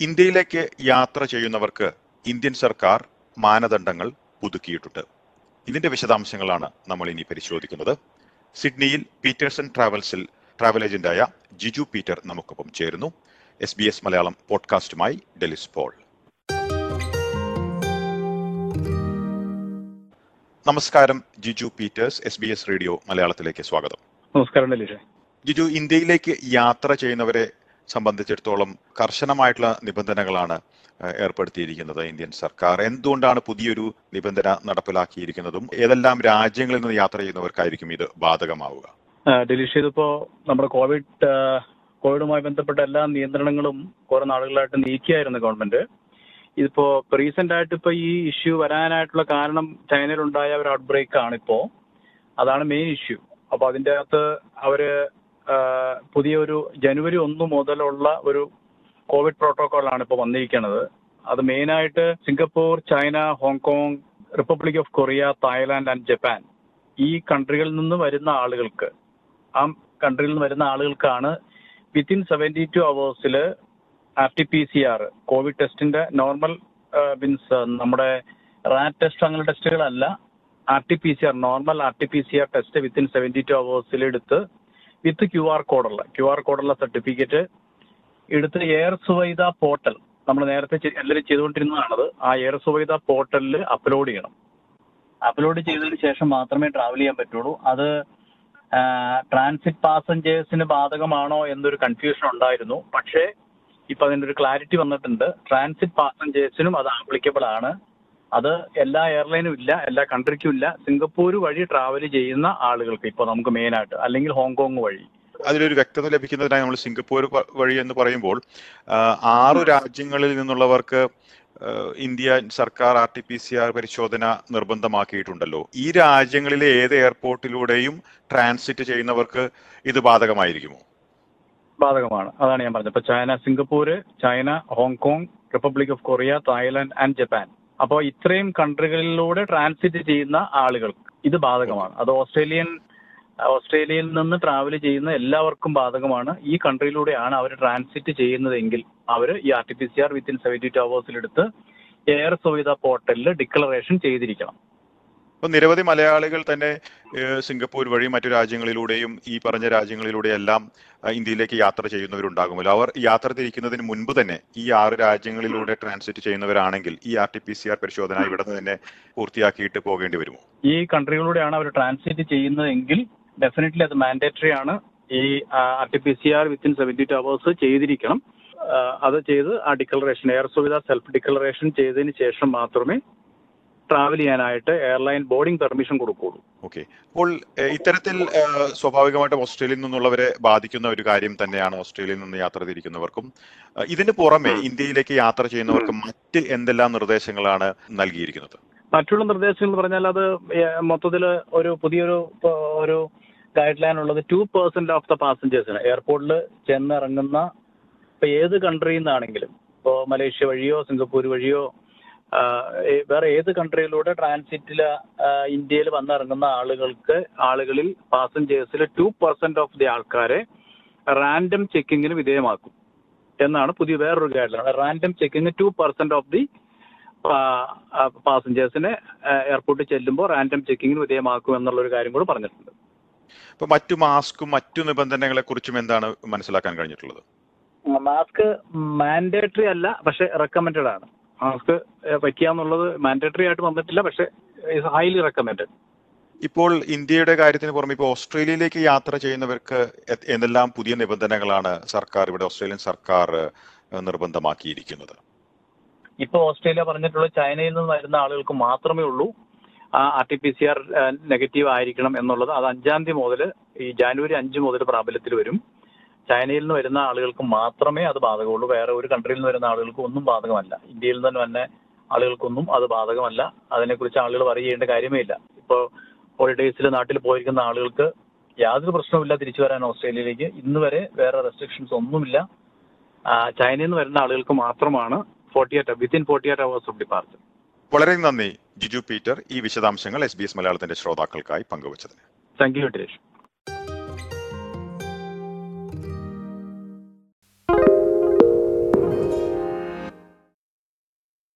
ഇന്ത്യയിലേക്ക് യാത്ര ചെയ്യുന്നവർക്ക് ഇന്ത്യൻ സർക്കാർ മാനദണ്ഡങ്ങൾ പുതുക്കിയിട്ടുണ്ട്. ഇതിന്റെ വിശദാംശങ്ങളാണ് നമ്മൾ ഇനി പരിശോധിക്കുന്നത്. സിഡ്നിയിൽ പീറ്റേഴ്സൺ ട്രാവൽസിൽ ട്രാവൽ ഏജന്റായ ജിജു പീറ്റർ നമുക്കൊപ്പം ചേരുന്നു. എസ് ബി എസ് മലയാളം പോഡ്കാസ്റ്റുമായി ഡെലിസ് പോൾ. നമസ്കാരം Jiju Peters S B S radio മലയാളത്തിലേക്ക് സ്വാഗതം. നമസ്കാരം ജിജു ഇന്ത്യയിലേക്ക് യാത്ര ചെയ്യുന്നവരെ സംബന്ധിച്ചിടത്തോളം കർശനമായിട്ടുള്ള നിബന്ധനകളാണ് ഏർപ്പെടുത്തിയിരിക്കുന്നത് ഇന്ത്യൻ സർക്കാർ. എന്തുകൊണ്ടാണ് പുതിയൊരു നിബന്ധന നടപ്പിലാക്കിയിരിക്കുന്നതും? ഏതെല്ലാം രാജ്യങ്ങളിൽ നിന്ന് യാത്ര ചെയ്യുന്നവർക്കായിരിക്കും ഇത് ബാധകമാവുക? ഡെലിഷ് ഇതിപ്പോ നമ്മുടെ കോവിഡ് കോവിഡുമായി ബന്ധപ്പെട്ട എല്ലാ നിയന്ത്രണങ്ങളും കുറെ നാളുകളായിട്ട് നീക്കിയായിരുന്നു ഗവൺമെന്റ്. ഇതിപ്പോ റീസെന്റ് ആയിട്ട് ഇപ്പൊ ഈ ഇഷ്യൂ വരാനായിട്ടുള്ള കാരണം ചൈനയിൽ ചൈനയിലുണ്ടായ ഒരു ഔട്ട് ബ്രേക്ക് ആണ് ഇപ്പോ അതാണ് മെയിൻ ഇഷ്യൂ അപ്പൊ അതിന്റെ അകത്ത് അവർ പുതിയൊരു ജനുവരി ഒന്ന് മുതലുള്ള ഒരു കോവിഡ് പ്രോട്ടോകോൾ ആണ് ഇപ്പോൾ വന്നിരിക്കുന്നത് അത് മെയിനായിട്ട് Singapore China Hong Kong republic of Korea Thailand and Japan ഈ കൺട്രികളിൽ നിന്ന് വരുന്ന ആളുകൾക്ക് ആ കൺട്രിയിൽ നിന്ന് വരുന്ന ആളുകൾക്കാണ് within seventy two അവേഴ്സിൽ R T P C R Covid ടെസ്റ്റിന്റെ നോർമൽ മീൻസ് നമ്മുടെ റാറ്റ് ടെസ്റ്റ് അങ്ങനെ ടെസ്റ്റുകളല്ല R T P C R normal R T P C R test within seventy two അവേഴ്സിൽ എടുത്ത് വിത്ത് ക്യു ആർ കോഡുള്ള Q R കോഡുള്ള certificate എടുത്ത് air Suvidha portal നമ്മൾ നേരത്തെ എല്ലാവരും ചെയ്തുകൊണ്ടിരുന്നതാണത് ആ എയർ സുവൈദ പോർട്ടലിൽ അപ്ലോഡ് ചെയ്യണം. അപ്ലോഡ് ചെയ്തതിന് ശേഷം മാത്രമേ ട്രാവൽ ചെയ്യാൻ പറ്റുള്ളൂ. അത് ട്രാൻസിറ്റ് പാസഞ്ചേഴ്സിന് ബാധകമാണോ എന്നൊരു കൺഫ്യൂഷൻ ഉണ്ടായിരുന്നു. പക്ഷേ ഇപ്പൊ അതിന്റെ ഒരു ക്ലാരിറ്റി വന്നിട്ടുണ്ട്. ട്രാൻസിറ്റ് പാസഞ്ചേഴ്സിനും അത് ആപ്ലിക്കബിൾ ആണ്. അത് എല്ലാ എയർലൈനും ഇല്ല എല്ലാ കൺട്രിക്കും ഇല്ല. സിംഗപ്പൂർ വഴി ട്രാവൽ ചെയ്യുന്ന ആളുകൾക്ക് ഇപ്പൊ നമുക്ക് മെയിൻ ആയിട്ട് അല്ലെങ്കിൽ ഹോങ്കോങ് വഴി. അതിലൊരു വ്യക്തത ലഭിക്കുന്നതിനായി നമ്മൾ സിംഗപ്പൂർ വഴി എന്ന് പറയുമ്പോൾ ആറു രാജ്യങ്ങളിൽ നിന്നുള്ളവർക്ക് ഇന്ത്യ സർക്കാർ R T P C R പരിശോധന നിർബന്ധമാക്കിയിട്ടുണ്ടല്ലോ. ഈ രാജ്യങ്ങളിലെ ഏത് എയർപോർട്ടിലൂടെയും ട്രാൻസിറ്റ് ചെയ്യുന്നവർക്ക് ഇത് ബാധകമായിരിക്കുമോ? ബാധകമാണ്. അതാണ് ഞാൻ പറഞ്ഞത്. ഇപ്പൊ China Singapore China Hong Kong republic of Korea Thailand and Japan അപ്പോൾ ഇത്രയും കൺട്രികളിലൂടെ ട്രാൻസിറ്റ് ചെയ്യുന്ന ആളുകൾ. ഇത് ബാധകമാണ്. അത് ഓസ്ട്രേലിയൻ ഓസ്ട്രേലിയയിൽ നിന്ന് ട്രാവൽ ചെയ്യുന്ന എല്ലാവർക്കും ബാധകമാണ്. ഈ കൺട്രിയിലൂടെയാണ് അവർ ട്രാൻസിറ്റ് ചെയ്യുന്നതെങ്കിൽ അവർ ഈ R T P C R within seventy two അവേഴ്സിലെടുത്ത് air Suvidha പോർട്ടലിൽ ഡിക്ലറേഷൻ ചെയ്തിരിക്കണം. അപ്പൊ നിരവധി മലയാളികൾ തന്നെ സിംഗപ്പൂർ വഴി മറ്റു രാജ്യങ്ങളിലൂടെയും ഈ പറഞ്ഞ രാജ്യങ്ങളിലൂടെയെല്ലാം ഇന്ത്യയിലേക്ക് യാത്ര ചെയ്യുന്നവരുണ്ടാകുമല്ലോ. അവർ യാത്ര തിരിക്കുന്നതിന് മുൻപ് തന്നെ ഈ ആറ് രാജ്യങ്ങളിലൂടെ ട്രാൻസിറ്റ് ചെയ്യുന്നവരാണെങ്കിൽ ഈ R T P C R പരിശോധന ഇവിടെ തന്നെ പൂർത്തിയാക്കിയിട്ട് പോകേണ്ടി വരുമോ? ഈ കൺട്രികളിലൂടെയാണ് അവർ ട്രാൻസിറ്റ് ചെയ്യുന്നതെങ്കിൽ ഡെഫിനറ്റ്ലി അത് മാൻഡേറ്ററി ആണ്. ഈ R T P C R within seventy two hours ചെയ്തിരിക്കണം. അത് ചെയ്ത് ആ declaration air Suvidha self declaration ചെയ്തതിന് ശേഷം മാത്രമേ ട്രാവൽ ചെയ്യാനായിട്ട് എയർലൈൻ ബോർഡിംഗ് പെർമിഷൻ കൊടുക്കുള്ളൂ ഓക്കെ അപ്പോൾ ഇത്തരത്തിൽ സ്വാഭാവികമായിട്ടും ഓസ്ട്രേലിയയിൽ നിന്നുള്ളവരെ ബാധിക്കുന്ന ഒരു കാര്യം തന്നെയാണ് ഓസ്ട്രേലിയയിൽ നിന്ന് യാത്ര തിരിക്കുന്നവർക്കും. ഇതിന് പുറമെ ഇന്ത്യയിലേക്ക് യാത്ര ചെയ്യുന്നവർക്ക് മറ്റ് എന്തെല്ലാം നിർദ്ദേശങ്ങളാണ് നൽകിയിരിക്കുന്നത്? മറ്റുള്ള നിർദ്ദേശങ്ങൾ എന്ന് പറഞ്ഞാൽ അത് മൊത്തത്തിൽ ഒരു പുതിയൊരു ഒരു ഗൈഡ് ലൈൻ ഉള്ളത് ടു പെർസെന്റ് ഓഫ് ദ പാസഞ്ചേഴ്സിന് എയർപോർട്ടിൽ ചെന്നിറങ്ങുന്ന ഇപ്പൊ ഏത് കൺട്രിയിൽ നിന്നാണെങ്കിലും ഇപ്പോൾ മലേഷ്യ വഴിയോ സിംഗപ്പൂർ വഴിയോ വേറെ ഏത് കൺട്രിയിലൂടെ ട്രാൻസിറ്റിൽ ഇന്ത്യയിൽ വന്നിറങ്ങുന്ന ആളുകൾക്ക് ആളുകളിൽ പാസഞ്ചേഴ്സിൽ ടു പെർസെന്റ് ഓഫ് ദി ആൾക്കാരെ റാൻഡം ചെക്കിങ്ങിന് വിധേയമാക്കും. എന്നാണ് പുതിയ വേറൊരു guideline random checking two percent of the പാസഞ്ചേഴ്സിനെ എയർപോർട്ടിൽ ചെല്ലുമ്പോൾ റാൻഡം ചെക്കിങ്ങിന് വിധേയമാക്കും എന്നുള്ള ഒരു കാര്യം കൂടി പറഞ്ഞിട്ടുണ്ട്. ഇപ്പൊ മറ്റു മാസ്കും മറ്റു നിബന്ധനകളെ കുറിച്ചും എന്താണ് മനസ്സിലാക്കാൻ കഴിഞ്ഞിട്ടുള്ളത്? മാസ്ക് മാൻഡേറ്ററി അല്ല പക്ഷെ റെക്കമെൻഡഡ് ആണ്. മാസ്ക് വയ്ക്കാന്നുള്ളത് മാൻഡേറ്ററി ആയിട്ട് വന്നിട്ടില്ല പക്ഷെ ഹൈലി റെക്കമെൻഡഡ് ഇപ്പോൾ ഇന്ത്യയുടെ കാര്യത്തിന് പുറമെ ഇപ്പോൾ ഓസ്ട്രേലിയയിലേക്ക് യാത്ര ചെയ്യുന്നവർക്ക് എന്തെല്ലാം പുതിയ നിബന്ധനകളാണ് സർക്കാർ ഇവിടെ ഓസ്ട്രേലിയൻ സർക്കാർ നിർബന്ധമാക്കിയിരിക്കുന്നത്? ഇപ്പോൾ ഓസ്ട്രേലിയ പറഞ്ഞിട്ടുള്ള ചൈനയിൽ നിന്ന് വരുന്ന ആളുകൾക്ക് മാത്രമേ ഉള്ളൂ. R T P C R negative ആയിരിക്കണം എന്നുള്ളത്. അത് അഞ്ചാം തീയതി മുതൽ ഈ ജാനുവരി അഞ്ച് മുതൽ പ്രാബല്യത്തിൽ വരും. ചൈനയിൽ നിന്ന് വരുന്ന ആളുകൾക്ക് മാത്രമേ അത് ബാധകമുള്ളൂ. വേറെ ഒരു കൺട്രിയിൽ നിന്ന് വരുന്ന ആളുകൾക്ക് ഒന്നും ബാധകമല്ല. ഇന്ത്യയിൽ നിന്ന് തന്നെ ആളുകൾക്കൊന്നും അത് ബാധകമല്ല. അതിനെക്കുറിച്ച് ആളുകൾ വറി ചെയ്യേണ്ട കാര്യമേ ഇല്ല. ഇപ്പോൾ ഹോളിഡേയ്സിൽ നാട്ടിൽ പോയിരിക്കുന്ന ആളുകൾക്ക് യാതൊരു പ്രശ്നവുമില്ല തിരിച്ചു വരാൻ ഓസ്ട്രേലിയയിലേക്ക്. ഇന്ന് വരെ വേറെ റെസ്ട്രിക്ഷൻസ് ഒന്നുമില്ല. ചൈനയിൽ നിന്ന് വരുന്ന ആളുകൾക്ക് മാത്രമാണ് forty eight within forty eight hours of departure വളരെ നന്ദി ജിജു പീറ്റർ ഈ വിശദാംശങ്ങൾ എസ് ബി എസ് മലയാളത്തിന്റെ ശ്രോതാക്കൾക്കായി പങ്കുവച്ചതിന്. Thank you